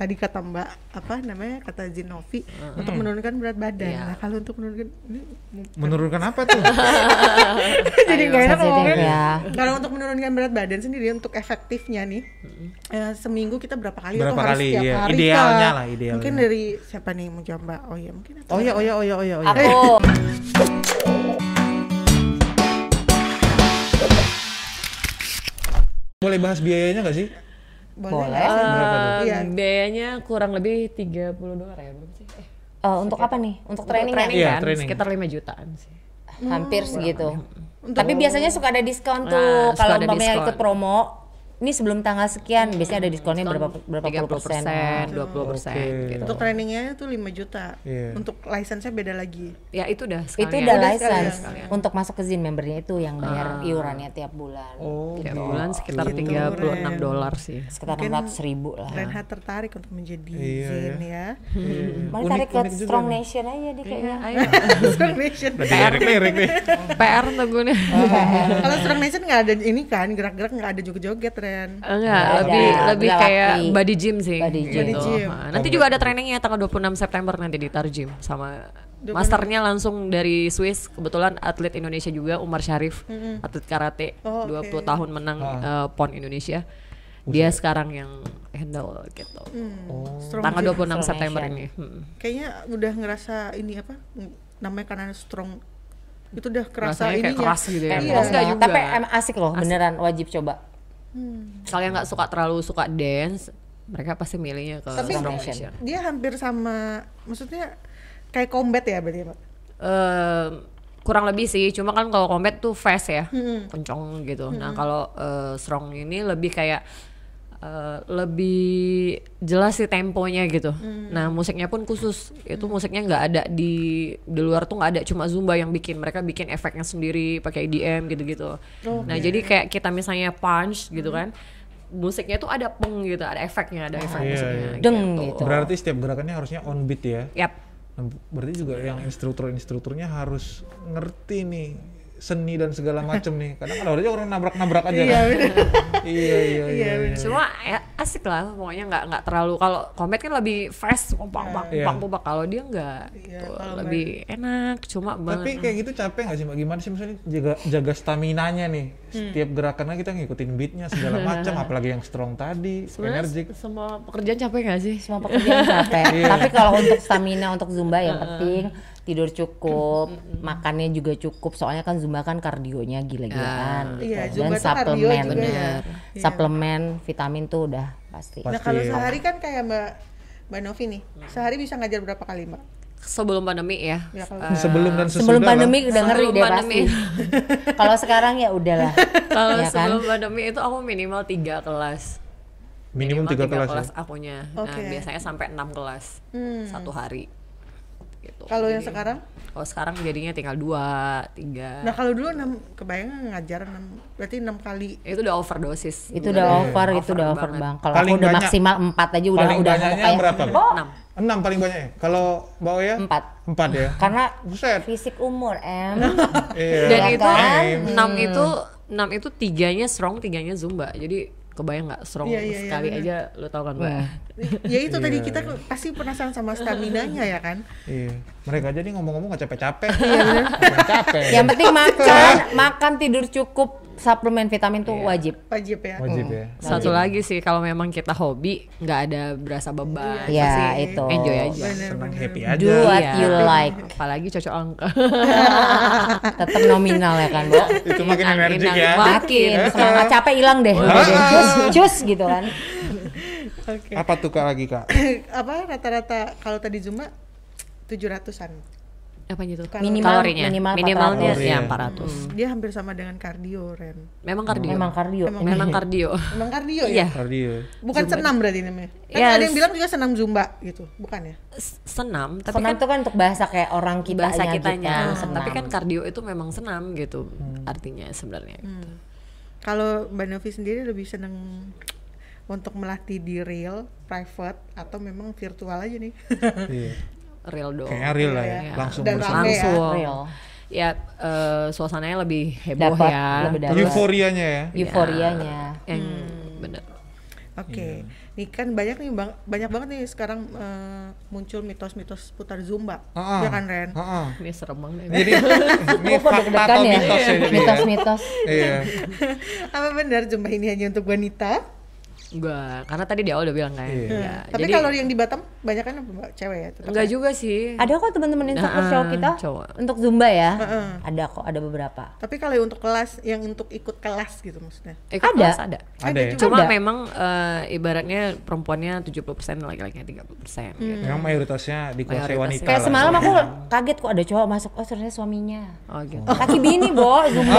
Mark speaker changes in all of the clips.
Speaker 1: tadi kata Mbak apa namanya kata Zinovi untuk menurunkan berat badan.
Speaker 2: Iya.
Speaker 1: Nah kalau untuk menurunkan ini
Speaker 3: Menurunkan apa tuh?
Speaker 1: jadi nggak enak ngomongnya.
Speaker 4: ya.
Speaker 1: Kalau untuk menurunkan berat badan sendiri untuk efektifnya nih eh, seminggu kita berapa kali
Speaker 3: Berapa
Speaker 1: atau harus
Speaker 3: kali,
Speaker 1: setiap
Speaker 3: iya.
Speaker 1: hari
Speaker 3: Idealnya
Speaker 1: Kak?
Speaker 3: lah, idealnya.
Speaker 1: Mungkin dari siapa nih mau jawab Mbak? Oh iya mungkin. atau-
Speaker 3: Oh ya, oh ya, oh ya, oh ya, oh ya.
Speaker 4: Aku
Speaker 3: Boleh bahas biayanya nggak sih?
Speaker 1: Boleh. Iya.
Speaker 2: Eh, biayanya kurang lebih 30 dolar ya belum sih? Eh,
Speaker 4: eh, untuk apa nih? Untuk
Speaker 2: untuk
Speaker 4: training,
Speaker 2: training
Speaker 3: Iya,
Speaker 2: kan
Speaker 3: training.
Speaker 2: sekitar 5 jutaan sih.
Speaker 4: Hampir segitu. Tapi biasanya suka ada diskon
Speaker 2: Nah,
Speaker 4: tuh
Speaker 2: suka
Speaker 4: kalau umpamanya ikut promo. Ini sebelum tanggal sekian biasanya ada diskonnya berapa berapa puluh
Speaker 2: 30
Speaker 4: persen.
Speaker 2: persen, 20 persen
Speaker 3: Oke.
Speaker 2: gitu.
Speaker 1: Untuk trainingnya itu 5 juta.
Speaker 3: Iya.
Speaker 1: Untuk license-nya beda lagi.
Speaker 2: Ya itu udah
Speaker 4: Itu
Speaker 2: sekalian.
Speaker 4: udah
Speaker 1: Udah
Speaker 4: license
Speaker 1: sekalian.
Speaker 4: untuk masuk ke Zin membernya itu yang bayar iurannya tiap bulan.
Speaker 3: Oh,
Speaker 2: Tiap
Speaker 3: gitu.
Speaker 2: bulan sekitar
Speaker 1: Gitu,
Speaker 2: 36
Speaker 1: Ren.
Speaker 2: dolar sih.
Speaker 4: Sekitar
Speaker 1: Mungkin
Speaker 4: 600 ribu lah.
Speaker 1: Reinhard tertarik untuk menjadi
Speaker 3: Iya,
Speaker 1: Zin ya.
Speaker 4: Mau
Speaker 3: Unik-
Speaker 4: tarik ke
Speaker 3: unik juga
Speaker 4: Strong. Nation aja deh kayaknya.
Speaker 1: Strong Nation.
Speaker 3: Lirik-lirik nih.
Speaker 2: PR tuh gue nih.
Speaker 1: Kalau Strong Nation nggak ada ini kan gerak-gerak nggak ada joget-joget Ren.
Speaker 2: Enggak,
Speaker 4: Nggak
Speaker 2: lebih
Speaker 4: ada,
Speaker 2: lebih kayak
Speaker 4: laki.
Speaker 2: body gym sih.
Speaker 4: Body gym.
Speaker 1: Body gym.
Speaker 2: Nah, nanti juga ada trainingnya tanggal 26 September nanti di Tarjim sama masternya langsung dari Swiss. Kebetulan atlet Indonesia juga Umar Syarif, atlet karate,
Speaker 1: Oh,
Speaker 2: 20
Speaker 1: oke.
Speaker 2: tahun menang eh, PON Indonesia. Dia sekarang yang handle gitu.
Speaker 3: Oh.
Speaker 1: Strong
Speaker 2: Tanggal
Speaker 1: Gym.
Speaker 2: 26
Speaker 4: Strong
Speaker 2: September
Speaker 4: Nation.
Speaker 2: ini. Hmm.
Speaker 1: Kayaknya udah ngerasa ini apa? Namanya karena strong itu udah kerasa ini
Speaker 2: kayak keras gitu ya.
Speaker 1: Iya.
Speaker 2: Juga.
Speaker 4: Tapi emang asik loh, beneran wajib coba.
Speaker 2: Kalian nggak suka terlalu suka dance, mereka pasti milihnya ke
Speaker 1: Tapi
Speaker 2: Strong.
Speaker 4: Nation.
Speaker 1: dia hampir sama maksudnya kayak combat ya berarti Pak.
Speaker 2: Eh, kurang lebih sih cuma kan kalau combat tuh fast ya kencong gitu nah kalau eh, strong ini lebih kayak eh, lebih jelas sih temponya gitu. Nah musiknya pun khusus. Itu musiknya nggak ada di di luar tuh nggak ada. Cuma zumba yang bikin. Mereka bikin efeknya sendiri pakai EDM gitu-gitu. Nah jadi kayak kita misalnya punch gitu kan musiknya tuh ada peng gitu ada efeknya ada efek
Speaker 3: Iya,
Speaker 2: musiknya
Speaker 3: iya.
Speaker 4: Deng gitu.
Speaker 3: Berarti setiap gerakannya harusnya on beat ya.
Speaker 2: Yap.
Speaker 3: Nah, Berarti juga yang instruktur-instrukturnya harus ngerti nih seni dan segala macem nih. Kadang ada aja orang nabrak-nabrak aja kan. iya, iya, iya, iya.
Speaker 2: Cuma ya, asik lah, pokoknya nggak nggak terlalu kalau combat kan lebih pompak
Speaker 3: Iya.
Speaker 2: pompak pompak. Kalau dia nggak,
Speaker 1: Iya,
Speaker 2: gitu.
Speaker 1: kalau
Speaker 2: lebih enak. Cuma
Speaker 3: Tapi
Speaker 2: banget.
Speaker 3: kayak gitu capek gak sih mbak? Gimana sih misalnya jaga, jaga stamina-nya nih? Setiap gerakannya kita ngikutin beatnya segala macam, apalagi yang strong tadi, energik.
Speaker 2: semua pekerjaan capek nggak sih?
Speaker 4: Semua pekerjaan capek.
Speaker 3: Iya.
Speaker 4: Tapi kalau untuk stamina untuk zumba yang penting tidur cukup, makannya juga cukup. Soalnya kan zumba kan kardionya gila-gilaan gitu.
Speaker 1: Iya,
Speaker 4: Dan suplemen,
Speaker 1: juga ya. Iya.
Speaker 4: suplemen vitamin tuh udah pasti.
Speaker 1: Nah kalau sehari kan kayak Mbak Mbak Novi nih, sehari bisa ngajar berapa kali Mbak?
Speaker 2: Sebelum pandemi ya.
Speaker 1: Ya kalau
Speaker 2: Eh,
Speaker 3: Sebelum dan sesudah
Speaker 4: Sebelum
Speaker 3: lah.
Speaker 4: pandemi udah ngeri
Speaker 2: Sebelum
Speaker 4: deh
Speaker 2: pandemi.
Speaker 4: pasti. Kalau sekarang ya udahlah.
Speaker 2: Kalau
Speaker 4: ya kan?
Speaker 2: sebelum pandemi itu aku minimal tiga kelas.
Speaker 3: minimum tiga kelas, ya?
Speaker 2: akunya. Nah
Speaker 1: Oke.
Speaker 2: biasanya sampai enam kelas satu hari. Gitu.
Speaker 1: kalau yang sekarang?
Speaker 2: Kalau sekarang jadinya tinggal dua, tiga.
Speaker 1: Nah kalau dulu enam kebayang ngajar enam berarti enam kali.
Speaker 2: itu udah overdosis.
Speaker 4: Itu udah over, itu udah over bang. Kalau
Speaker 3: Paling
Speaker 4: aku udah
Speaker 3: banyak-
Speaker 4: maksimal 4 aja udah
Speaker 3: paling
Speaker 4: udah
Speaker 3: banyaknya
Speaker 4: kayak
Speaker 3: berapa?
Speaker 2: Enam.
Speaker 3: Enam paling banyak ya? Kalau Mbak Oya?
Speaker 4: Empat.
Speaker 3: Empat ya?
Speaker 4: Karena
Speaker 3: Buset.
Speaker 4: fisik umur em.
Speaker 3: Iya.
Speaker 2: Dan
Speaker 4: Ya
Speaker 2: itu
Speaker 4: kan?
Speaker 2: enam itu enam itu tiganya strong, tiganya zumba. Jadi kebayang nggak strong
Speaker 1: Iya, iya, iya,
Speaker 2: sekali
Speaker 1: bener.
Speaker 2: aja lo tau kan mbak?
Speaker 1: ya itu tadi kita pasti penasaran sama stamina-nya ya kan.
Speaker 3: Iya. Mereka aja nih ngomong-ngomong gak capek-capek.
Speaker 1: Iya,
Speaker 3: capek.
Speaker 4: Yang penting makan, makan tidur cukup, suplemen vitamin tuh wajib.
Speaker 1: Wajib ya.
Speaker 3: Wajib ya.
Speaker 2: Satu lagi sih kalau memang kita hobi nggak ada berasa beban.
Speaker 4: Iya,
Speaker 2: pasti
Speaker 4: itu.
Speaker 2: Enjoy aja.
Speaker 1: Bener,
Speaker 3: Senang
Speaker 1: bener.
Speaker 3: happy aja.
Speaker 4: Do what
Speaker 2: Iya.
Speaker 4: you like.
Speaker 2: Apalagi cocok angka.
Speaker 4: Tetap nominal ya kan, Bu?
Speaker 3: Itu makin
Speaker 2: Inang,
Speaker 3: energik
Speaker 2: inang.
Speaker 3: ya.
Speaker 4: Makin semangat capek hilang deh. Cus, cus gitu kan.
Speaker 1: Oke.
Speaker 3: Apa tuh kak lagi kak?
Speaker 1: Apa rata-rata kalau tadi Zumba 700-an.
Speaker 2: Tuh?
Speaker 1: Kalau-
Speaker 4: Minimal-
Speaker 2: kalorinya.
Speaker 4: minimal
Speaker 2: Minimalnya
Speaker 3: 400.
Speaker 2: ya
Speaker 3: Iya.
Speaker 2: 400.
Speaker 1: Dia hampir sama dengan kardio Ren.
Speaker 2: Memang kardio.
Speaker 4: Memang kardio.
Speaker 2: Memang kardio.
Speaker 1: Emang kardio
Speaker 2: Iya.
Speaker 1: ya?
Speaker 3: Kardio.
Speaker 1: Bukan senam berarti namanya. Kan
Speaker 2: Yes.
Speaker 1: ada yang bilang juga senam Zumba gitu, bukan ya?
Speaker 2: Senam, tapi
Speaker 4: Senam
Speaker 2: kan
Speaker 4: tuh kan untuk bahasa kayak orang kitanya
Speaker 2: bahasa
Speaker 4: gitu
Speaker 2: kitanya.
Speaker 4: senam.
Speaker 2: Tapi kan kardio itu memang senam gitu artinya sebenarnya.
Speaker 1: Kalau Mbak Novi sendiri lebih seneng untuk melatih di real, private, atau memang virtual aja nih?
Speaker 2: Real dong.
Speaker 3: Kayaknya real lah ya.
Speaker 1: Iya.
Speaker 3: Langsung
Speaker 1: Dan
Speaker 3: bersama.
Speaker 1: rame ya.
Speaker 2: langsung.
Speaker 4: Real.
Speaker 2: Ya eh, suasananya lebih heboh
Speaker 4: Dapat,
Speaker 2: ya.
Speaker 4: lebih dapat.
Speaker 3: Euforianya ya.
Speaker 4: Euforianya.
Speaker 2: Yang bener.
Speaker 1: Oke, Nih kan banyak nih bang, banyak banget nih sekarang eh, muncul mitos-mitos putar zumba,
Speaker 3: Heeh.
Speaker 1: ya kan Ren?
Speaker 3: Heeh.
Speaker 2: Ini serem banget.
Speaker 3: Jadi ini fakta atau
Speaker 4: ya?
Speaker 3: mitos ya ya?
Speaker 4: Mitos-mitos.
Speaker 3: Iya.
Speaker 1: Apa benar zumba ini hanya untuk wanita?
Speaker 2: Enggak, karena tadi di awal udah bilang kan.
Speaker 3: Iya.
Speaker 2: Ya,
Speaker 1: Tapi
Speaker 2: jadi-
Speaker 1: kalau yang di Batam banyak kan cewek ya? tetap
Speaker 2: enggak
Speaker 1: ya?
Speaker 2: juga sih.
Speaker 4: Ada kok teman-teman instructor
Speaker 2: Nah,
Speaker 4: cowok kita
Speaker 2: cowok.
Speaker 4: untuk zumba ya.
Speaker 1: Heeh.
Speaker 4: Ada kok, ada beberapa.
Speaker 1: Tapi kalau untuk kelas, yang untuk ikut kelas gitu maksudnya?
Speaker 2: Ikut
Speaker 4: Ada.
Speaker 2: kelas ada.
Speaker 3: Ada ya?
Speaker 2: Cuma
Speaker 4: Ada.
Speaker 2: memang eh, ibaratnya perempuannya 70% laki-lakinya 30% gitu.
Speaker 3: Memang mayoritasnya dikuasai
Speaker 2: Mayoritasnya.
Speaker 3: wanita.
Speaker 4: Kayak semalam aku kaget kok ada cowok masuk, oh ternyata suaminya.
Speaker 2: Oh gitu.
Speaker 4: Kaki bini, Bo, zumba.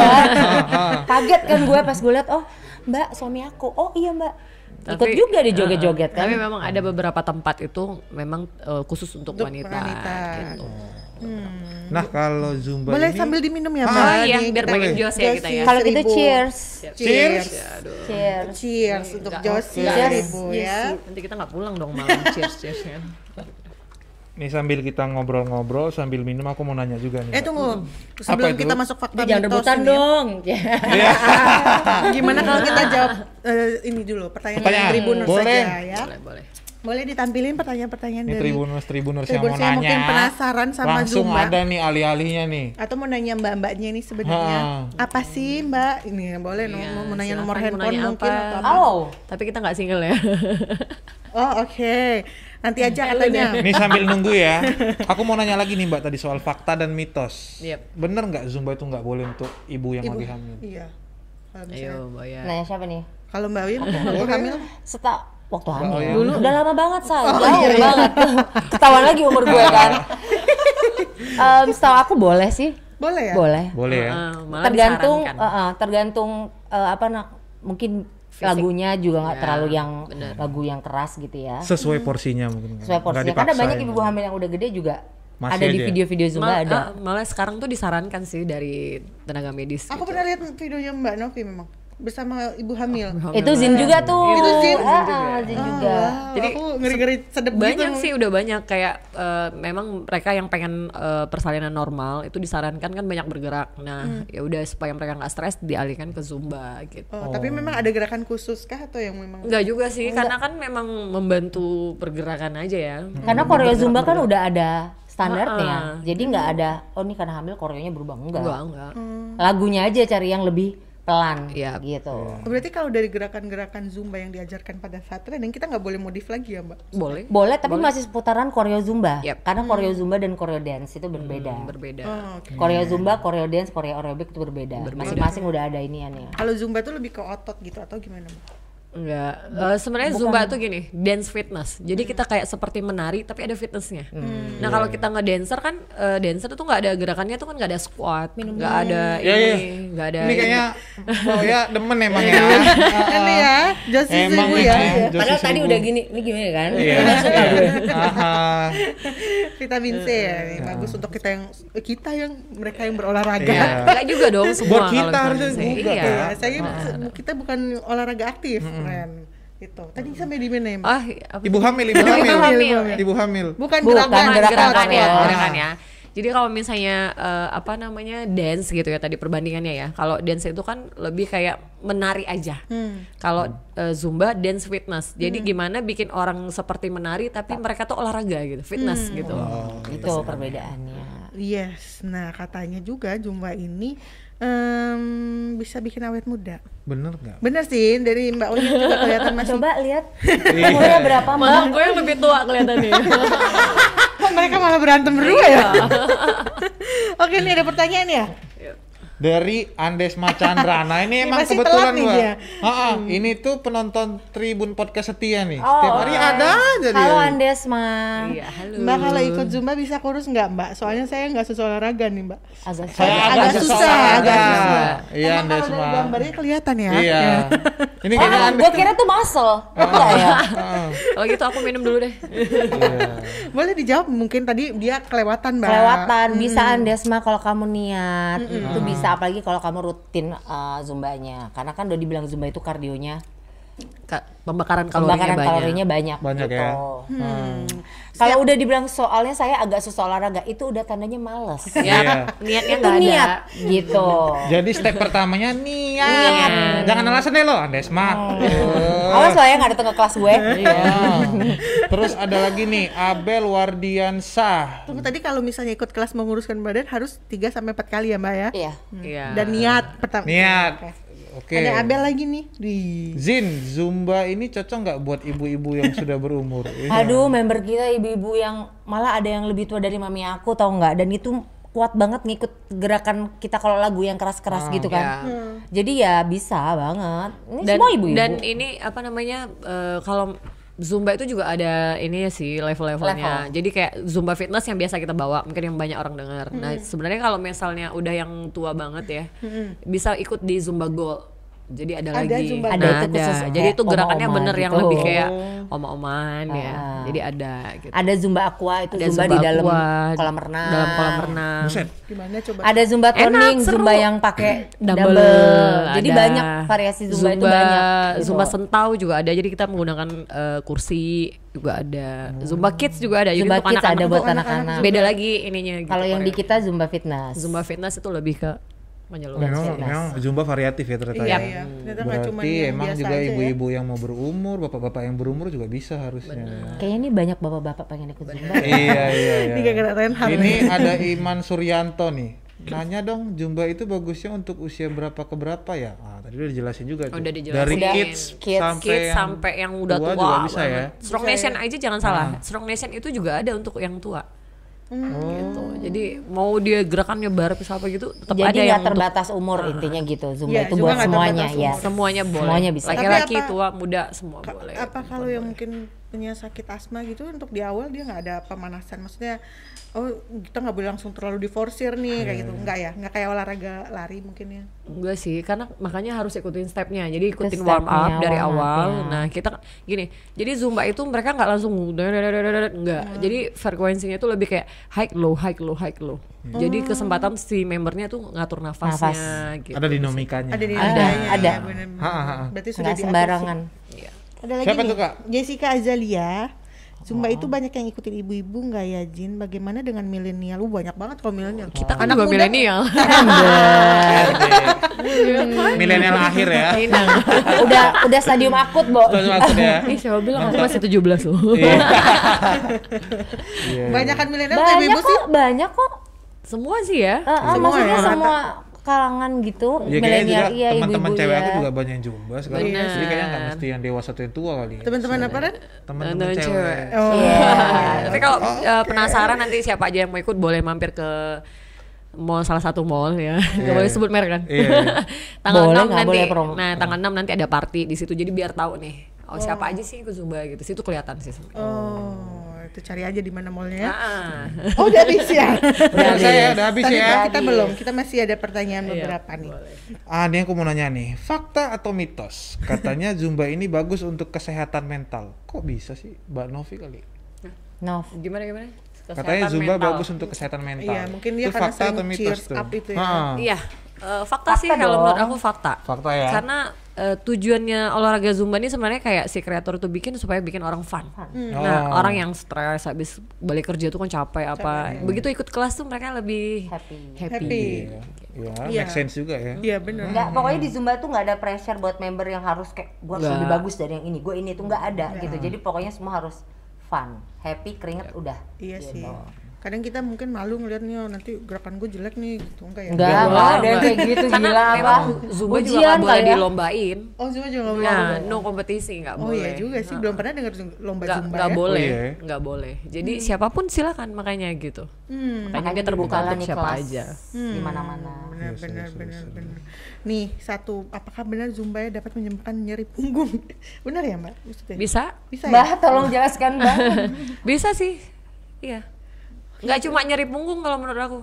Speaker 4: kaget kan gue pas gue liat, oh mbak suami aku, oh iya mbak. Ikut
Speaker 2: Tapi-
Speaker 4: juga di joget-joget kan.
Speaker 2: Tapi memang ada beberapa tempat itu memang eh, khusus untuk,
Speaker 1: Untuk
Speaker 2: wanita,
Speaker 1: wanita.
Speaker 2: gitu.
Speaker 3: Nah kalau zumba
Speaker 1: Boleh
Speaker 3: ini
Speaker 1: sambil diminum ya,
Speaker 2: Ah,
Speaker 1: Mbak?
Speaker 2: iya,
Speaker 1: Nih,
Speaker 2: biar
Speaker 1: kita-
Speaker 2: makin jos ya kita ya.
Speaker 4: Kalau gitu
Speaker 1: seribu.
Speaker 4: cheers.
Speaker 1: Cheers.
Speaker 4: Cheers.
Speaker 1: Cheers untuk
Speaker 2: Enggak,
Speaker 1: Josie
Speaker 2: enggak.
Speaker 1: seribu ya.
Speaker 2: Nanti kita nggak pulang dong malam cheers cheers ya.
Speaker 3: Nih sambil kita ngobrol-ngobrol sambil minum aku mau nanya juga nih.
Speaker 1: Eh tunggu, sebelum
Speaker 3: itu?
Speaker 1: kita masuk fakta
Speaker 4: Jangan
Speaker 1: mitos
Speaker 4: rebutan
Speaker 1: ini ya.
Speaker 4: dong.
Speaker 1: Gimana kalau kita jawab eh, ini dulu pertanyaan,
Speaker 3: Pertanyaan.
Speaker 1: dari Tribuners
Speaker 3: Boleh.
Speaker 1: saja ya?
Speaker 2: Boleh boleh.
Speaker 1: Boleh ditampilin pertanyaan-pertanyaan
Speaker 3: Ini
Speaker 1: dari
Speaker 3: tribuners tribuners yang mau
Speaker 1: Tribuners yang
Speaker 3: nanya.
Speaker 1: mungkin penasaran sama
Speaker 3: Langsung
Speaker 1: Zumba.
Speaker 3: ada nih alih-alihnya nih.
Speaker 1: atau mau nanya mbak-mbaknya ini sebenarnya
Speaker 3: Ha.
Speaker 1: apa sih mbak ini boleh
Speaker 2: Iya,
Speaker 1: mau nanya nomor handphone mungkin
Speaker 2: apa.
Speaker 1: atau apa
Speaker 4: Oh.
Speaker 2: Tapi kita nggak single ya.
Speaker 1: oh oke nanti aja katanya
Speaker 3: Nih sambil nunggu ya. Aku mau nanya lagi nih Mbak tadi soal fakta dan mitos.
Speaker 2: Yep.
Speaker 3: Bener nggak zumba itu nggak boleh untuk ibu yang
Speaker 1: ibu
Speaker 3: lagi hamil?
Speaker 1: iya
Speaker 2: Ayo, Boya.
Speaker 4: Nanya siapa nih?
Speaker 1: kalau mbak Win waktu hamil
Speaker 4: Seta waktu hamil.
Speaker 3: iya.
Speaker 4: Dulu udah lama banget say,
Speaker 1: Oh,
Speaker 4: jauh
Speaker 1: iya, iya.
Speaker 4: banget. Ketahuan lagi umur gue kan. Em, setahu aku boleh sih,
Speaker 1: boleh ya
Speaker 4: boleh.
Speaker 3: Boleh ya.
Speaker 2: Malah
Speaker 4: tergantung eh, eh, tergantung eh, apa nak mungkin lagunya juga nggak
Speaker 2: Ya,
Speaker 4: terlalu yang
Speaker 2: bener.
Speaker 4: lagu yang keras gitu ya.
Speaker 3: Sesuai porsinya mungkin.
Speaker 4: Sesuai porsinya. Karena banyak ibu hamil yang udah gede juga
Speaker 3: Masih
Speaker 4: ada di
Speaker 3: aja.
Speaker 4: video-video Zumba
Speaker 2: Mal-
Speaker 4: ada.
Speaker 2: ah, malah sekarang tuh disarankan sih dari tenaga medis.
Speaker 1: aku
Speaker 2: gitu.
Speaker 1: pernah lihat videonya mbak Novi memang bersama ibu hamil.
Speaker 4: Itu Zin juga tuh.
Speaker 1: Itu Zin?
Speaker 4: Ah, ah, Zin juga.
Speaker 1: Wow,
Speaker 2: Jadi,
Speaker 1: aku ngeri-ngeri sedep
Speaker 2: banyak
Speaker 1: gitu.
Speaker 2: sih udah banyak. Kayak eh, memang mereka yang pengen eh, persalinan normal itu disarankan kan banyak bergerak. Nah ya udah supaya mereka nggak stres dialihkan ke zumba gitu.
Speaker 1: Oh, tapi memang ada gerakan khusus kah atau yang memang
Speaker 2: Enggak juga sih karena kan memang membantu pergerakan aja ya.
Speaker 4: Karena koreo Zumba kan udah ada standarnya.
Speaker 2: Ah,
Speaker 4: Jadi nggak ada oh ini karena hamil koreonya berubah. Enggak.
Speaker 2: enggak enggak
Speaker 4: Lagunya aja cari yang lebih pelan
Speaker 2: Iya.
Speaker 4: gitu.
Speaker 1: Berarti kalau dari gerakan-gerakan Zumba yang diajarkan pada saat training kita nggak boleh modif lagi ya, Mbak?
Speaker 2: boleh
Speaker 4: Boleh tapi masih seputaran koreo Zumba.
Speaker 2: Yap.
Speaker 4: Karena koreo Zumba dan koreo dance itu berbeda.
Speaker 2: berbeda
Speaker 1: Oh, oke.
Speaker 4: Koreo Zumba, koreo dance, koreo aerobik itu berbeda. Masing-masing udah ada iniannya.
Speaker 1: Kalau Zumba tuh lebih ke otot gitu atau gimana, Mbak?
Speaker 2: Enggak. Eh, sebenarnya zumba tuh gini dance fitness. Jadi kita kayak seperti menari tapi ada fitnessnya. Nah kalau kita ngedancer kan eh, dancer tuh nggak ada gerakannya tuh kan nggak ada squat nggak ada
Speaker 3: Ya, ya.
Speaker 2: ini nggak ada
Speaker 3: Ini kayaknya oh ya demen emang ya.
Speaker 1: Ini ya, Josie
Speaker 3: Emang
Speaker 1: Ibu
Speaker 3: ini
Speaker 1: ya.
Speaker 4: Padahal tadi udah gini, ini gimana kan?
Speaker 3: Iya.
Speaker 1: Vitamin C ya, nih, bagus untuk kita yang kita yang mereka yang berolahraga.
Speaker 3: Iya.
Speaker 2: Enggak juga dong semua
Speaker 3: Buat kita harusnya
Speaker 2: saya.
Speaker 3: juga,
Speaker 2: Iya.
Speaker 1: Ya, saya kita bukan olahraga aktif, Ren. Itu. Tadi sampai di mana ya?
Speaker 2: Ah, apa
Speaker 3: Ibu hamil, ibu hamil.
Speaker 2: Ibu hamil.
Speaker 3: Ibu hamil.
Speaker 1: Bukan
Speaker 4: Bukan,
Speaker 1: gerakan,
Speaker 4: gerakan,
Speaker 2: gerakan ya,
Speaker 4: gerakan.
Speaker 2: gerakan ya. Jadi kalau misalnya eh, apa namanya dance gitu ya tadi perbandingannya ya. Kalau dance itu kan lebih kayak menari aja. Kalau eh, zumba dance fitness. Jadi gimana bikin orang seperti menari tapi mereka tuh olahraga gitu, fitness gitu.
Speaker 4: Itu perbedaannya.
Speaker 1: Yes. Nah, katanya juga Zumba ini em, bisa bikin awet muda.
Speaker 3: Bener nggak?
Speaker 1: Bener sih, dari Mbak Oyin juga kelihatan masih
Speaker 4: Coba lihat umurnya berapa mbak?
Speaker 2: Malah gue yang lebih tua kelihatannya.
Speaker 1: Kok mereka malah berantem berdua ya? Oke, nih ada pertanyaan ya?
Speaker 3: Dari Andes Macandra. Nah ini
Speaker 1: Ini
Speaker 3: emang
Speaker 1: masih
Speaker 3: kebetulan
Speaker 1: nih
Speaker 3: Mbak.
Speaker 1: dia.
Speaker 3: Ha-ha, Ini tuh penonton Tribun Podcast setia nih.
Speaker 4: Oh,
Speaker 3: Setiap hari
Speaker 4: oke.
Speaker 3: ada aja dia.
Speaker 4: Halo Andesma.
Speaker 2: Iya, halo.
Speaker 1: Mbak kalau ikut Zumba bisa kurus nggak Mbak? Soalnya saya nggak sesuai olahraga nih Mbak.
Speaker 4: Agak
Speaker 3: Saya
Speaker 1: Agak
Speaker 3: agak
Speaker 1: susah,
Speaker 3: susah,
Speaker 1: agak susah.
Speaker 3: Iya
Speaker 1: Emang
Speaker 3: Andes
Speaker 1: kalau dari
Speaker 3: mah.
Speaker 1: gambarnya kelihatan ya?
Speaker 3: Iya. Ini
Speaker 4: Oh,
Speaker 3: kayaknya Andes.
Speaker 4: gue kira tuh muscle. Enggak ya?
Speaker 3: Heeh.
Speaker 2: Kalau gitu aku minum dulu deh.
Speaker 3: Iya.
Speaker 1: Boleh dijawab mungkin tadi dia kelewatan Mbak.
Speaker 4: Kelewatan bisa Andesma kalau kamu niat. Itu bisa apalagi kalau kamu rutin uh, zumbanya. Karena kan udah dibilang zumba itu kardionya
Speaker 2: ka- pembakaran kalorinya
Speaker 4: pembakaran
Speaker 2: banyak.
Speaker 4: kalorinya banyak.
Speaker 3: Banyak
Speaker 4: gitu.
Speaker 3: ya?
Speaker 4: Hmm. Kalau udah dibilang soalnya saya agak susah olahraga itu udah tandanya males.
Speaker 2: Ya, niatnya
Speaker 4: itu
Speaker 2: nggak ada.
Speaker 4: niat gitu.
Speaker 3: Jadi step pertamanya niat. Jangan alasan deh lo, Andesma.
Speaker 4: Oh. Awas lo ya nggak datang ke kelas gue.
Speaker 3: Ah. Terus ada lagi nih, Abel Wardiansah.
Speaker 1: Tunggu tadi kalau misalnya ikut kelas menguruskan badan harus 3 sampai 4 kali ya, Mbak ya?
Speaker 4: Iya.
Speaker 2: Iya.
Speaker 1: Dan niat pertama.
Speaker 3: Niat.
Speaker 1: Oke.
Speaker 3: Oke.
Speaker 1: Ada Abel lagi nih. Di
Speaker 3: Zin, Zumba ini cocok nggak buat ibu-ibu yang sudah berumur? Iya.
Speaker 4: Aduh, member kita ibu-ibu yang malah ada yang lebih tua dari mami aku tau nggak? Dan itu kuat banget ngikut gerakan kita kalau lagu yang keras-keras gitu kan.
Speaker 2: ya.
Speaker 4: Jadi ya bisa banget. Ini
Speaker 2: dan
Speaker 4: semua ibu-ibu.
Speaker 2: dan ini apa namanya eh, kalau Zumba itu juga ada ini ya sih level-levelnya. Jadi kayak Zumba fitness yang biasa kita bawa, mungkin yang banyak orang dengar. Nah, sebenarnya kalau misalnya udah yang tua banget ya, bisa ikut di Zumba Gold. Jadi ada,
Speaker 1: Ada
Speaker 2: lagi.
Speaker 1: Zumba
Speaker 2: Nah.
Speaker 4: Ada itu khusus
Speaker 2: Jadi itu gerakannya
Speaker 4: oma-oma
Speaker 2: bener yang
Speaker 4: gitu.
Speaker 2: lebih kayak oma-oman ya.
Speaker 4: Ah.
Speaker 2: Jadi ada gitu.
Speaker 4: ada zumba aqua itu
Speaker 2: Ada
Speaker 4: zumba, di dalam
Speaker 2: aqua,
Speaker 4: kolam renang.
Speaker 2: Dalam kolam renang.
Speaker 3: Buset.
Speaker 1: gimana coba?
Speaker 4: Ada zumba
Speaker 2: Enak,
Speaker 4: toning,
Speaker 2: seru.
Speaker 4: zumba yang pakai
Speaker 2: Dumbbell,
Speaker 4: dumbbell. Jadi
Speaker 2: ada.
Speaker 4: banyak variasi zumba, itu banyak. gitu.
Speaker 2: Zumba sentau juga ada. Jadi kita menggunakan eh, kursi juga ada. Zumba kids juga ada. Jadi
Speaker 4: Zumba kids ada
Speaker 2: anak-anak
Speaker 4: buat
Speaker 2: tuh
Speaker 4: anak-anak.
Speaker 2: Beda lagi ininya. gitu,
Speaker 4: Kalau yang di kita zumba fitness.
Speaker 2: Zumba fitness itu lebih ke menyeluruh.
Speaker 3: Memang, memang Zumba variatif ya ternyata
Speaker 1: Iya,
Speaker 3: ya.
Speaker 1: iya. Ternyata
Speaker 3: Berarti
Speaker 1: yang
Speaker 3: emang juga
Speaker 1: ya.
Speaker 3: ibu-ibu yang mau berumur, bapak-bapak yang berumur juga bisa harusnya.
Speaker 4: Kayaknya ini banyak bapak-bapak pengen ikut zumba.
Speaker 3: iya iya iya.
Speaker 1: Ini
Speaker 3: ada Iman Suryanto nih. Nanya dong, Zumba itu bagusnya untuk usia berapa ke berapa ya? Ah, tadi udah dijelasin juga tuh.
Speaker 2: Udah dijelasin.
Speaker 3: Dari
Speaker 2: Udah.
Speaker 3: kids,
Speaker 4: Kids.
Speaker 3: sampai
Speaker 2: Kids
Speaker 3: yang
Speaker 2: sampai yang udah tua,
Speaker 3: juga bisa
Speaker 2: banget.
Speaker 3: ya.
Speaker 2: Strong Nation aja jangan salah. Strong Nation itu juga ada untuk yang tua. Gitu. Jadi mau dia gerakannya barepis apa gitu, tetap
Speaker 4: Jadi
Speaker 2: ada yang
Speaker 4: nggak
Speaker 2: untuk
Speaker 4: terbatas umur intinya gitu. Zumba
Speaker 1: Iya,
Speaker 4: itu buat semuanya
Speaker 1: terbatas
Speaker 4: ya.
Speaker 1: umur.
Speaker 2: semuanya boleh.
Speaker 4: Semuanya bisa.
Speaker 2: Laki-laki, tua, muda semua
Speaker 1: Ka-
Speaker 2: boleh.
Speaker 1: apa kalau yang mungkin punya sakit asma gitu untuk di awal dia nggak ada pemanasan maksudnya oh kita nggak boleh langsung terlalu diforsir nih kayak gitu nggak ya nggak kayak olahraga lari mungkin ya
Speaker 2: Enggak sih, karena makanya harus ikutin stepnya. Jadi ikutin warm up dari
Speaker 4: warm up,
Speaker 2: awal.
Speaker 4: ya.
Speaker 2: Nah kita gini, jadi zumba itu mereka nggak langsung enggak. Jadi frekuensinya itu lebih kayak high low, high low, high low. Jadi kesempatan si membernya tuh ngatur nafasnya. Gitu.
Speaker 3: ada dinamikanya.
Speaker 1: ada
Speaker 4: Ada, ada.
Speaker 1: ya, bener.
Speaker 3: Ha, ha, ha.
Speaker 1: berarti sudah
Speaker 4: Nggak sembarangan.
Speaker 1: sih. Ada lagi
Speaker 3: Siapa
Speaker 1: nih
Speaker 3: tuh, Kak?
Speaker 1: Jessica Azalia Zumba itu banyak yang ikutin ibu-ibu nggak ya Jin? Bagaimana dengan milenial? Uh, banyak banget kalau milenial.
Speaker 2: Kita kan
Speaker 1: Anak
Speaker 2: juga milenial.
Speaker 3: Milenial akhir ya.
Speaker 4: udah udah stadium akut, Bo.
Speaker 3: Terus maksud ya.
Speaker 2: Ih, siapa bilang aku masih 17 loh.
Speaker 3: Iya. Iya.
Speaker 1: Banyak kan milenial ibu-ibu sih?
Speaker 4: kok, banyak kok.
Speaker 2: Semua sih ya.
Speaker 4: Eh, eh,
Speaker 1: Semua
Speaker 4: maksudnya
Speaker 1: ya,
Speaker 4: semua kalangan gitu,
Speaker 3: Ya
Speaker 4: milenial iya
Speaker 3: teman-teman cewek
Speaker 4: ya.
Speaker 3: aku juga banyak yang zumba sekarang.
Speaker 2: Bener.
Speaker 3: Jadi kayaknya nggak mesti yang dewasa atau yang tua kali.
Speaker 1: Teman-teman apa kan?
Speaker 3: Teman-teman cewek.
Speaker 2: cewek.
Speaker 1: Oh.
Speaker 4: Iya.
Speaker 2: Tapi kalau eh, penasaran nanti siapa aja yang mau ikut boleh mampir ke mall salah satu mall ya. Gak boleh sebut merek kan.
Speaker 3: Iya, iya.
Speaker 2: tanggal
Speaker 4: Boleh,
Speaker 2: 6
Speaker 4: nggak
Speaker 2: nanti.
Speaker 4: boleh.
Speaker 2: Nah, tanggal 6 nanti ada party di situ. Jadi biar tahu nih. Oh, siapa aja sih ikut Zumba gitu. Situ kelihatan sih sebenarnya.
Speaker 1: Oh, itu cari aja di mana mallnya ya.
Speaker 2: Ah.
Speaker 1: Oh, udah habis ya.
Speaker 3: Udah saya udah habis
Speaker 1: Tadi
Speaker 3: ya.
Speaker 1: kita belum, kita masih ada pertanyaan beberapa nih.
Speaker 3: Ah, ini aku mau nanya nih, fakta atau mitos? Katanya Zumba ini bagus untuk kesehatan mental. Kok bisa sih, Mbak Novi kali?
Speaker 4: Nov.
Speaker 2: Gimana gimana?
Speaker 3: Katanya
Speaker 2: Kesehatan
Speaker 3: Zumba
Speaker 2: mental.
Speaker 3: bagus untuk kesehatan mental.
Speaker 1: Iya, mungkin dia
Speaker 3: itu
Speaker 1: karena
Speaker 3: fakta
Speaker 1: sering
Speaker 3: atau mitos
Speaker 1: cheers
Speaker 3: tuh?
Speaker 1: up itu ya.
Speaker 3: Ah,
Speaker 2: Iya. Eh, fakta, sih kalau menurut aku fakta.
Speaker 3: Fakta ya.
Speaker 2: Karena eh, tujuannya olahraga Zumba ini sebenarnya kayak si kreator itu bikin supaya bikin orang fun. Nah,
Speaker 3: Oh.
Speaker 2: orang yang stres habis balik kerja tuh kan capek apa. Begitu ikut kelas tuh mereka lebih
Speaker 4: Happy.
Speaker 2: happy.
Speaker 1: Happy.
Speaker 3: Iya,
Speaker 1: Iya.
Speaker 3: make sense juga ya.
Speaker 1: Iya benar.
Speaker 4: Enggak, pokoknya di Zumba tuh nggak ada pressure buat member yang harus kayak gue harus lebih bagus dari yang ini, gue ini tuh nggak ada gitu. Jadi pokoknya semua harus fun, happy, keringet udah.
Speaker 1: Iya sih. Kadang kita mungkin malu ngeliatnya oh, nanti gerakan gue jelek nih gitu enggak ya?
Speaker 4: Enggak, enggak ada yang kayak gitu gila apa.
Speaker 2: Zumba juga nggak boleh
Speaker 4: ya.
Speaker 2: dilombain.
Speaker 1: Oh Zumba juga nggak boleh.
Speaker 2: Nah, no kompetisi nggak
Speaker 1: oh
Speaker 2: boleh.
Speaker 1: iya juga sih, belum pernah dengar lomba
Speaker 2: nggak
Speaker 1: Zumba
Speaker 2: nggak
Speaker 1: ya.
Speaker 2: boleh
Speaker 3: Oh, iya.
Speaker 2: nggak boleh jadi siapa pun silakan makanya gitu
Speaker 1: Hmm.
Speaker 2: makanya dia terbuka untuk
Speaker 4: nih
Speaker 2: siapa
Speaker 4: kelas
Speaker 2: aja
Speaker 4: di mana-mana.
Speaker 1: Benar benar benar benar. Nih satu, apakah benar Zumba ya dapat menyembuhkan nyeri punggung? benar ya Mbak? Maksudnya?
Speaker 2: bisa
Speaker 1: Bisa ya?
Speaker 4: Mbak, tolong jelaskan, Mbak.
Speaker 2: bisa sih iya nggak cuma nyeri punggung kalau menurut aku.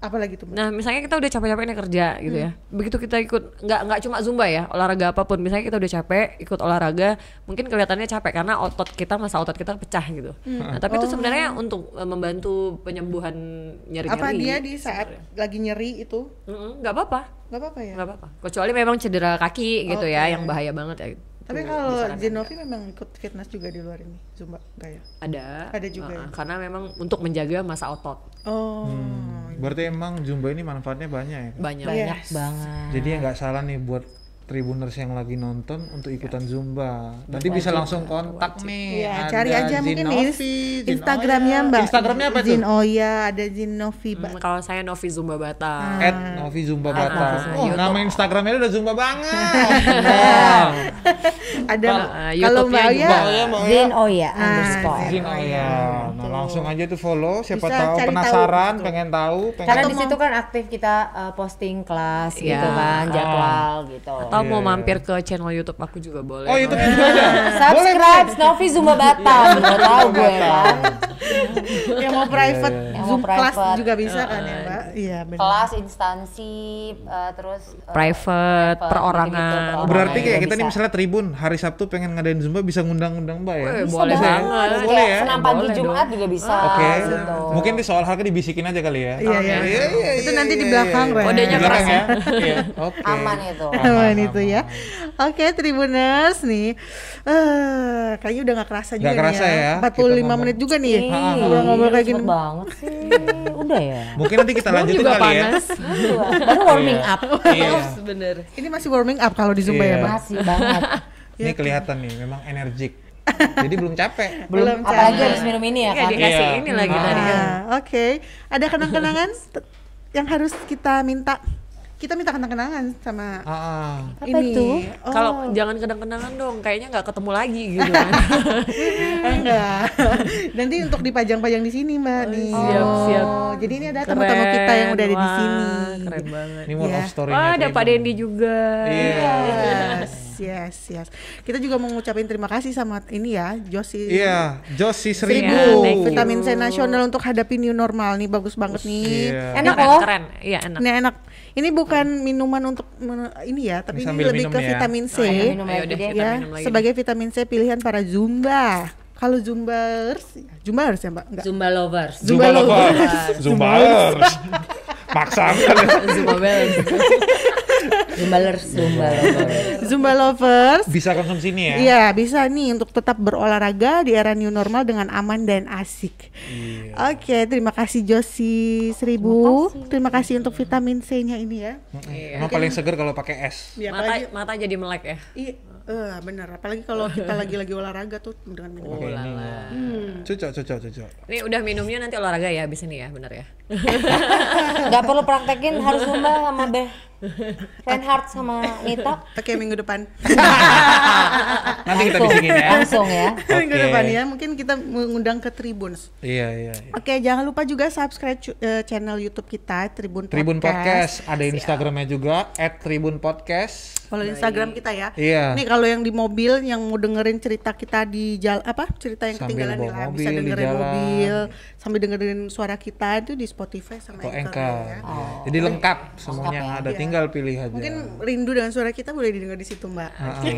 Speaker 1: Apalagi tuh
Speaker 2: nah misalnya kita udah capek-capek nih kerja gitu ya. Begitu kita ikut nggak nggak cuma zumba ya olahraga apa pun. Misalnya kita udah capek ikut olahraga mungkin kelihatannya capek karena otot kita masa otot kita pecah gitu. Nah tapi itu sebenarnya untuk eh, membantu penyembuhan nyeri-nyeri
Speaker 1: Apa dia di saat lagi nyeri itu?
Speaker 2: Nggak apa-apa.
Speaker 1: Nggak apa-apa ya?
Speaker 2: nggak apa-apa. Kecuali memang cedera kaki gitu ya yang bahaya banget ya
Speaker 1: Tapi kalau Zenovi memang ikut fitness juga di luar ini, Zumba, enggak ya?
Speaker 2: ada
Speaker 1: Ada juga
Speaker 2: uh-uh,
Speaker 1: ya?
Speaker 2: karena memang untuk menjaga masa otot
Speaker 1: Oh,
Speaker 3: Berarti emang Zumba ini manfaatnya banyak ya?
Speaker 2: banyak
Speaker 4: banyak
Speaker 1: Yes.
Speaker 4: banget
Speaker 3: Jadi ya nggak salah nih buat tribuners yang lagi nonton untuk ikutan Zumba. Nanti bisa langsung kontak nih.
Speaker 1: Iya,
Speaker 3: Ada
Speaker 1: cari aja mungkin di
Speaker 3: Zinovi, Zin
Speaker 1: Instagramnya
Speaker 3: Oya.
Speaker 1: Mbak.
Speaker 3: Instagramnya apa tuh?
Speaker 1: Zin Oya, ada Zin Novi, Mbak.
Speaker 2: Hmm, kalau saya Novi Zumba Batam
Speaker 3: At Novi Zumba Batam.
Speaker 2: Novi
Speaker 3: Oh,
Speaker 2: YouTube.
Speaker 3: nama Instagramnya udah Zumba banget.
Speaker 1: Ada
Speaker 2: Kalau, uh,
Speaker 1: kalau Mbak. Oya,
Speaker 3: Oh ya, Mbak Oya.
Speaker 4: Zin Oya underscore
Speaker 3: Zin Oya. Nah, langsung aja tuh follow. Siapa
Speaker 1: Bisa
Speaker 3: tahu
Speaker 1: cari tahu,
Speaker 3: penasaran,
Speaker 1: betul.
Speaker 3: pengen tahu, pengen
Speaker 4: karena di situ kan aktif kita uh, posting kelas
Speaker 2: Iya.
Speaker 4: gitu kan
Speaker 3: Ah.
Speaker 4: jadwal gitu
Speaker 2: atau mau
Speaker 3: Iya,
Speaker 2: mampir ke channel YouTube aku juga boleh
Speaker 3: Oh, itu juga ada.
Speaker 4: subscribe Novi Zumba Batam mau tahu gue kan
Speaker 1: yang mau private Zoom
Speaker 4: private.
Speaker 1: juga bisa kan ya, Mbak? Iya, benar.
Speaker 4: kelas instansi uh, terus uh,
Speaker 2: Private,
Speaker 4: private,
Speaker 2: perorangan.
Speaker 4: perorangan
Speaker 3: Berarti kayak kita nih
Speaker 4: bisa.
Speaker 3: misalnya Tribun hari Sabtu pengen ngadain Zumba bisa ngundang-undang Mbak ya?
Speaker 2: Eh,
Speaker 4: Bisa
Speaker 2: boleh
Speaker 4: banget.
Speaker 2: banget.
Speaker 3: Boleh ya?
Speaker 4: senam pagi
Speaker 2: Boleh
Speaker 4: Jumat
Speaker 2: dong.
Speaker 4: juga bisa
Speaker 3: Oke.
Speaker 4: gitu.
Speaker 3: Mungkin di soal harga dibisikin aja kali ya.
Speaker 1: Iya, iya.
Speaker 3: Iya, iya,
Speaker 1: Itu
Speaker 3: iya,
Speaker 1: nanti di
Speaker 3: iya,
Speaker 1: belakang.
Speaker 2: Kodenya keras
Speaker 3: ya. Iya. Oke.
Speaker 4: Aman itu.
Speaker 1: Aman itu ya. Oke, Tribuners nih. Eh, kayaknya udah gak kerasa juga
Speaker 3: kerasa
Speaker 1: nih
Speaker 3: ya,
Speaker 1: 45
Speaker 3: kita ngomong.
Speaker 1: menit juga nih.
Speaker 4: Ih,
Speaker 1: Ngobrol-ngobrol kayak gini.
Speaker 4: banget sih. Udah ya.
Speaker 3: Mungkin nanti kita Lanjutin
Speaker 2: juga
Speaker 3: kali ya.
Speaker 2: panas
Speaker 4: Baru warming up.
Speaker 3: Iya.
Speaker 2: bener
Speaker 1: Ini masih warming up kalau di Zumba
Speaker 3: Iya.
Speaker 1: ya, Mbak?
Speaker 4: Masih banget.
Speaker 3: Ini kelihatan nih, memang energik. Jadi belum capek.
Speaker 4: Belum,
Speaker 1: Belum
Speaker 4: apalagi
Speaker 1: capek.
Speaker 4: harus minum ini ya kan.
Speaker 2: dikasih
Speaker 3: Iya.
Speaker 2: ini lagi tadi kan
Speaker 1: Ah, Oke, ada kenang-kenangan yang harus kita minta. Kita minta kenang-kenangan sama
Speaker 3: Ah, ah.
Speaker 4: Apa
Speaker 1: ini.
Speaker 4: itu?
Speaker 1: Oh,
Speaker 2: Kalau jangan kenang-kenangan dong, kayaknya nggak ketemu lagi gitu kan.
Speaker 1: enggak. Nanti untuk dipajang-pajang di sini, Mbak. nih.
Speaker 2: siap, siap.
Speaker 1: Jadi ini ada tamu-tamu kita yang udah ada di sini.
Speaker 2: Keren banget.
Speaker 3: Ini more of story-nya
Speaker 2: Wah, ada. Pak Dendi juga.
Speaker 3: Iya.
Speaker 1: Yes, yes, yes. Kita juga mau ngucapin terima kasih sama ini ya, Josi.
Speaker 3: Iya, Josi
Speaker 1: Seribu
Speaker 2: you.
Speaker 1: vitamin C nasional untuk hadapi new normal nih bagus banget nih.
Speaker 3: Iya.
Speaker 4: Enak
Speaker 2: keren,
Speaker 4: loh.
Speaker 2: keren. Iya, enak.
Speaker 1: Ini enak. Ini bukan minuman untuk ini ya, tapi
Speaker 3: Ini
Speaker 1: ini, lebih ke
Speaker 3: ya.
Speaker 1: vitamin C.
Speaker 4: Ayo minum
Speaker 2: Ayo
Speaker 4: lagi
Speaker 2: deh,
Speaker 4: deh.
Speaker 2: kita
Speaker 1: ya,
Speaker 2: minum lagi
Speaker 1: sebagai vitamin C pilihan para Zumba. Kalau Zumbers, Zumbers ya Mbak? Enggak.
Speaker 4: Zumba lovers.
Speaker 3: Zumba lovers. Zumba lovers. Maksa kali.
Speaker 2: Zumba Bell.
Speaker 4: Zumbalers, Zumba lovers.
Speaker 1: Zumba lovers.
Speaker 3: Bisa konsumsi ini ya.
Speaker 1: Iya, bisa nih untuk tetap berolahraga di era new normal dengan aman dan asik.
Speaker 3: Iya.
Speaker 1: Oke, terima kasih Josi seribu. Terima kasih untuk vitamin C-nya ini ya.
Speaker 3: Mm-mm. Emang paling seger kalau pakai es.
Speaker 1: Iya,
Speaker 2: mata
Speaker 1: apalagi,
Speaker 2: mata jadi melek ya.
Speaker 1: iya, eh, bener. Apalagi kalau kita lagi-lagi olahraga tuh dengan minum.
Speaker 2: Oh,
Speaker 3: ini.
Speaker 2: lala.
Speaker 3: Cocok, cocok, cocok.
Speaker 2: Ini udah minumnya nanti olahraga ya abis ini ya, bener ya.
Speaker 4: Gak perlu praktekin harus Zumba sama Beh. Reinhardt sama Nita.
Speaker 1: Oke, minggu depan.
Speaker 3: Nanti kita bisikin ya.
Speaker 4: Langsung ya.
Speaker 1: minggu
Speaker 3: Oke.
Speaker 1: depan ya. Mungkin kita mengundang ke Tribuns.
Speaker 3: Iya, iya. iya.
Speaker 1: Oke, jangan lupa juga subscribe eh, channel YouTube kita Tribun,
Speaker 3: Tribun Podcast, ada Instagramnya juga @tribunpodcast.
Speaker 1: Follow Instagram kita ya.
Speaker 3: Iya.
Speaker 1: Nih kalau yang di mobil yang mau dengerin cerita kita di jalan apa? Cerita yang
Speaker 3: Sambil
Speaker 1: ketinggalan lah,
Speaker 3: mobil
Speaker 1: bisa
Speaker 3: di
Speaker 1: dengerin
Speaker 3: jalan.
Speaker 1: mobil sambil dengerin suara kita itu di Spotify sama
Speaker 3: atau
Speaker 1: Anchor
Speaker 3: Anchor.
Speaker 1: ya.
Speaker 3: Iya. Jadi lengkap semuanya
Speaker 4: ya.
Speaker 3: ada, tinggal pilih aja.
Speaker 1: Mungkin rindu dengan suara kita boleh didengar di situ, Mbak.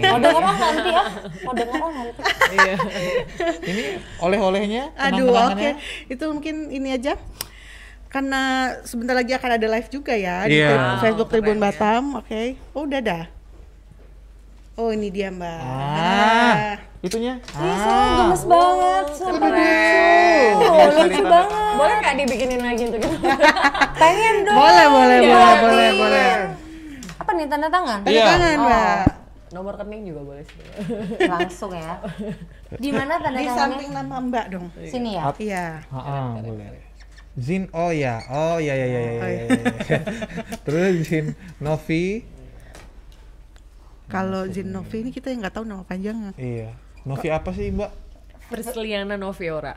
Speaker 4: Mau denger ah nanti ya. Denger ah nanti.
Speaker 3: Ini oleh-olehnya,
Speaker 1: Aduh, oke.
Speaker 3: kenang-kenangannya.
Speaker 1: Itu mungkin ini aja. Karena sebentar lagi akan ada live juga ya di
Speaker 3: Iya.
Speaker 1: Facebook
Speaker 2: Wow,
Speaker 1: Tribun
Speaker 2: keren ya.
Speaker 1: Batam. Oke. Oh, udah dah. Oh, ini dia, Mbak.
Speaker 3: Ah, itunya.
Speaker 4: Ih, sayang gemes banget.
Speaker 3: Iya,
Speaker 4: Oh, lucu banget.
Speaker 2: Boleh nggak dibikinin lagi untuk kita?
Speaker 4: Pengen dong.
Speaker 1: Boleh, boleh,
Speaker 4: Iya,
Speaker 1: boleh, boleh, boleh.
Speaker 4: Apa nih tanda tangan?
Speaker 1: Tanda
Speaker 3: Iya.
Speaker 1: tangan, Mbak.
Speaker 2: Nomor rekening juga boleh sih.
Speaker 4: Langsung ya. Di mana tanda
Speaker 1: Di
Speaker 4: tangannya?
Speaker 1: samping nama Mbak dong.
Speaker 4: Sini ya.
Speaker 1: Iya.
Speaker 3: Heeh, boleh. Zin, oh ya, oh ya ya ya ya.
Speaker 1: Oh,
Speaker 3: ya,
Speaker 1: iya.
Speaker 3: ya. Terus Zin Novi,
Speaker 1: Kalau Zinovi ini kita yang nggak tahu nama panjangnya.
Speaker 3: iya. Novi apa sih Mbak?
Speaker 2: Prisliana Noviora.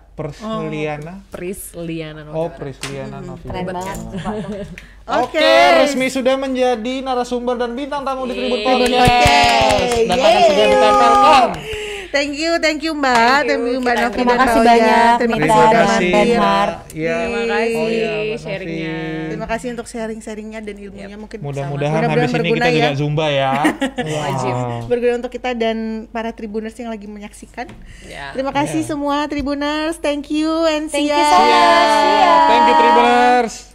Speaker 2: Prisliana
Speaker 3: Oh,
Speaker 2: Noviora.
Speaker 3: Prisliana Novi.
Speaker 4: Keren banget. sumpah.
Speaker 3: Oke, resmi sudah menjadi narasumber dan bintang tamu di Tribun. Podcast. Dan akan segera ditempelkan.
Speaker 1: Thank you, thank you Mbak, thank you, Mbak Novi
Speaker 4: Terima kasih
Speaker 1: Mbak
Speaker 4: banyak,
Speaker 1: Terima kasih mampir.
Speaker 4: Reinhardt.
Speaker 3: Iya.
Speaker 2: Terima kasih
Speaker 3: Oh iya, Mbak
Speaker 2: sharingnya.
Speaker 3: Novi.
Speaker 1: Terima kasih untuk sharing-sharingnya dan ilmunya mungkin
Speaker 3: Mudah-mudahan habis ini
Speaker 1: berguna
Speaker 3: kita
Speaker 1: ya.
Speaker 3: juga zumba ya.
Speaker 2: Wajib.
Speaker 1: berguna untuk kita dan para tribuners yang lagi menyaksikan.
Speaker 2: Ya.
Speaker 1: Terima kasih semua tribuners, thank you and
Speaker 4: Thank
Speaker 1: see
Speaker 4: you
Speaker 1: ya.
Speaker 4: so much. See ya.
Speaker 3: Thank you Tribuners.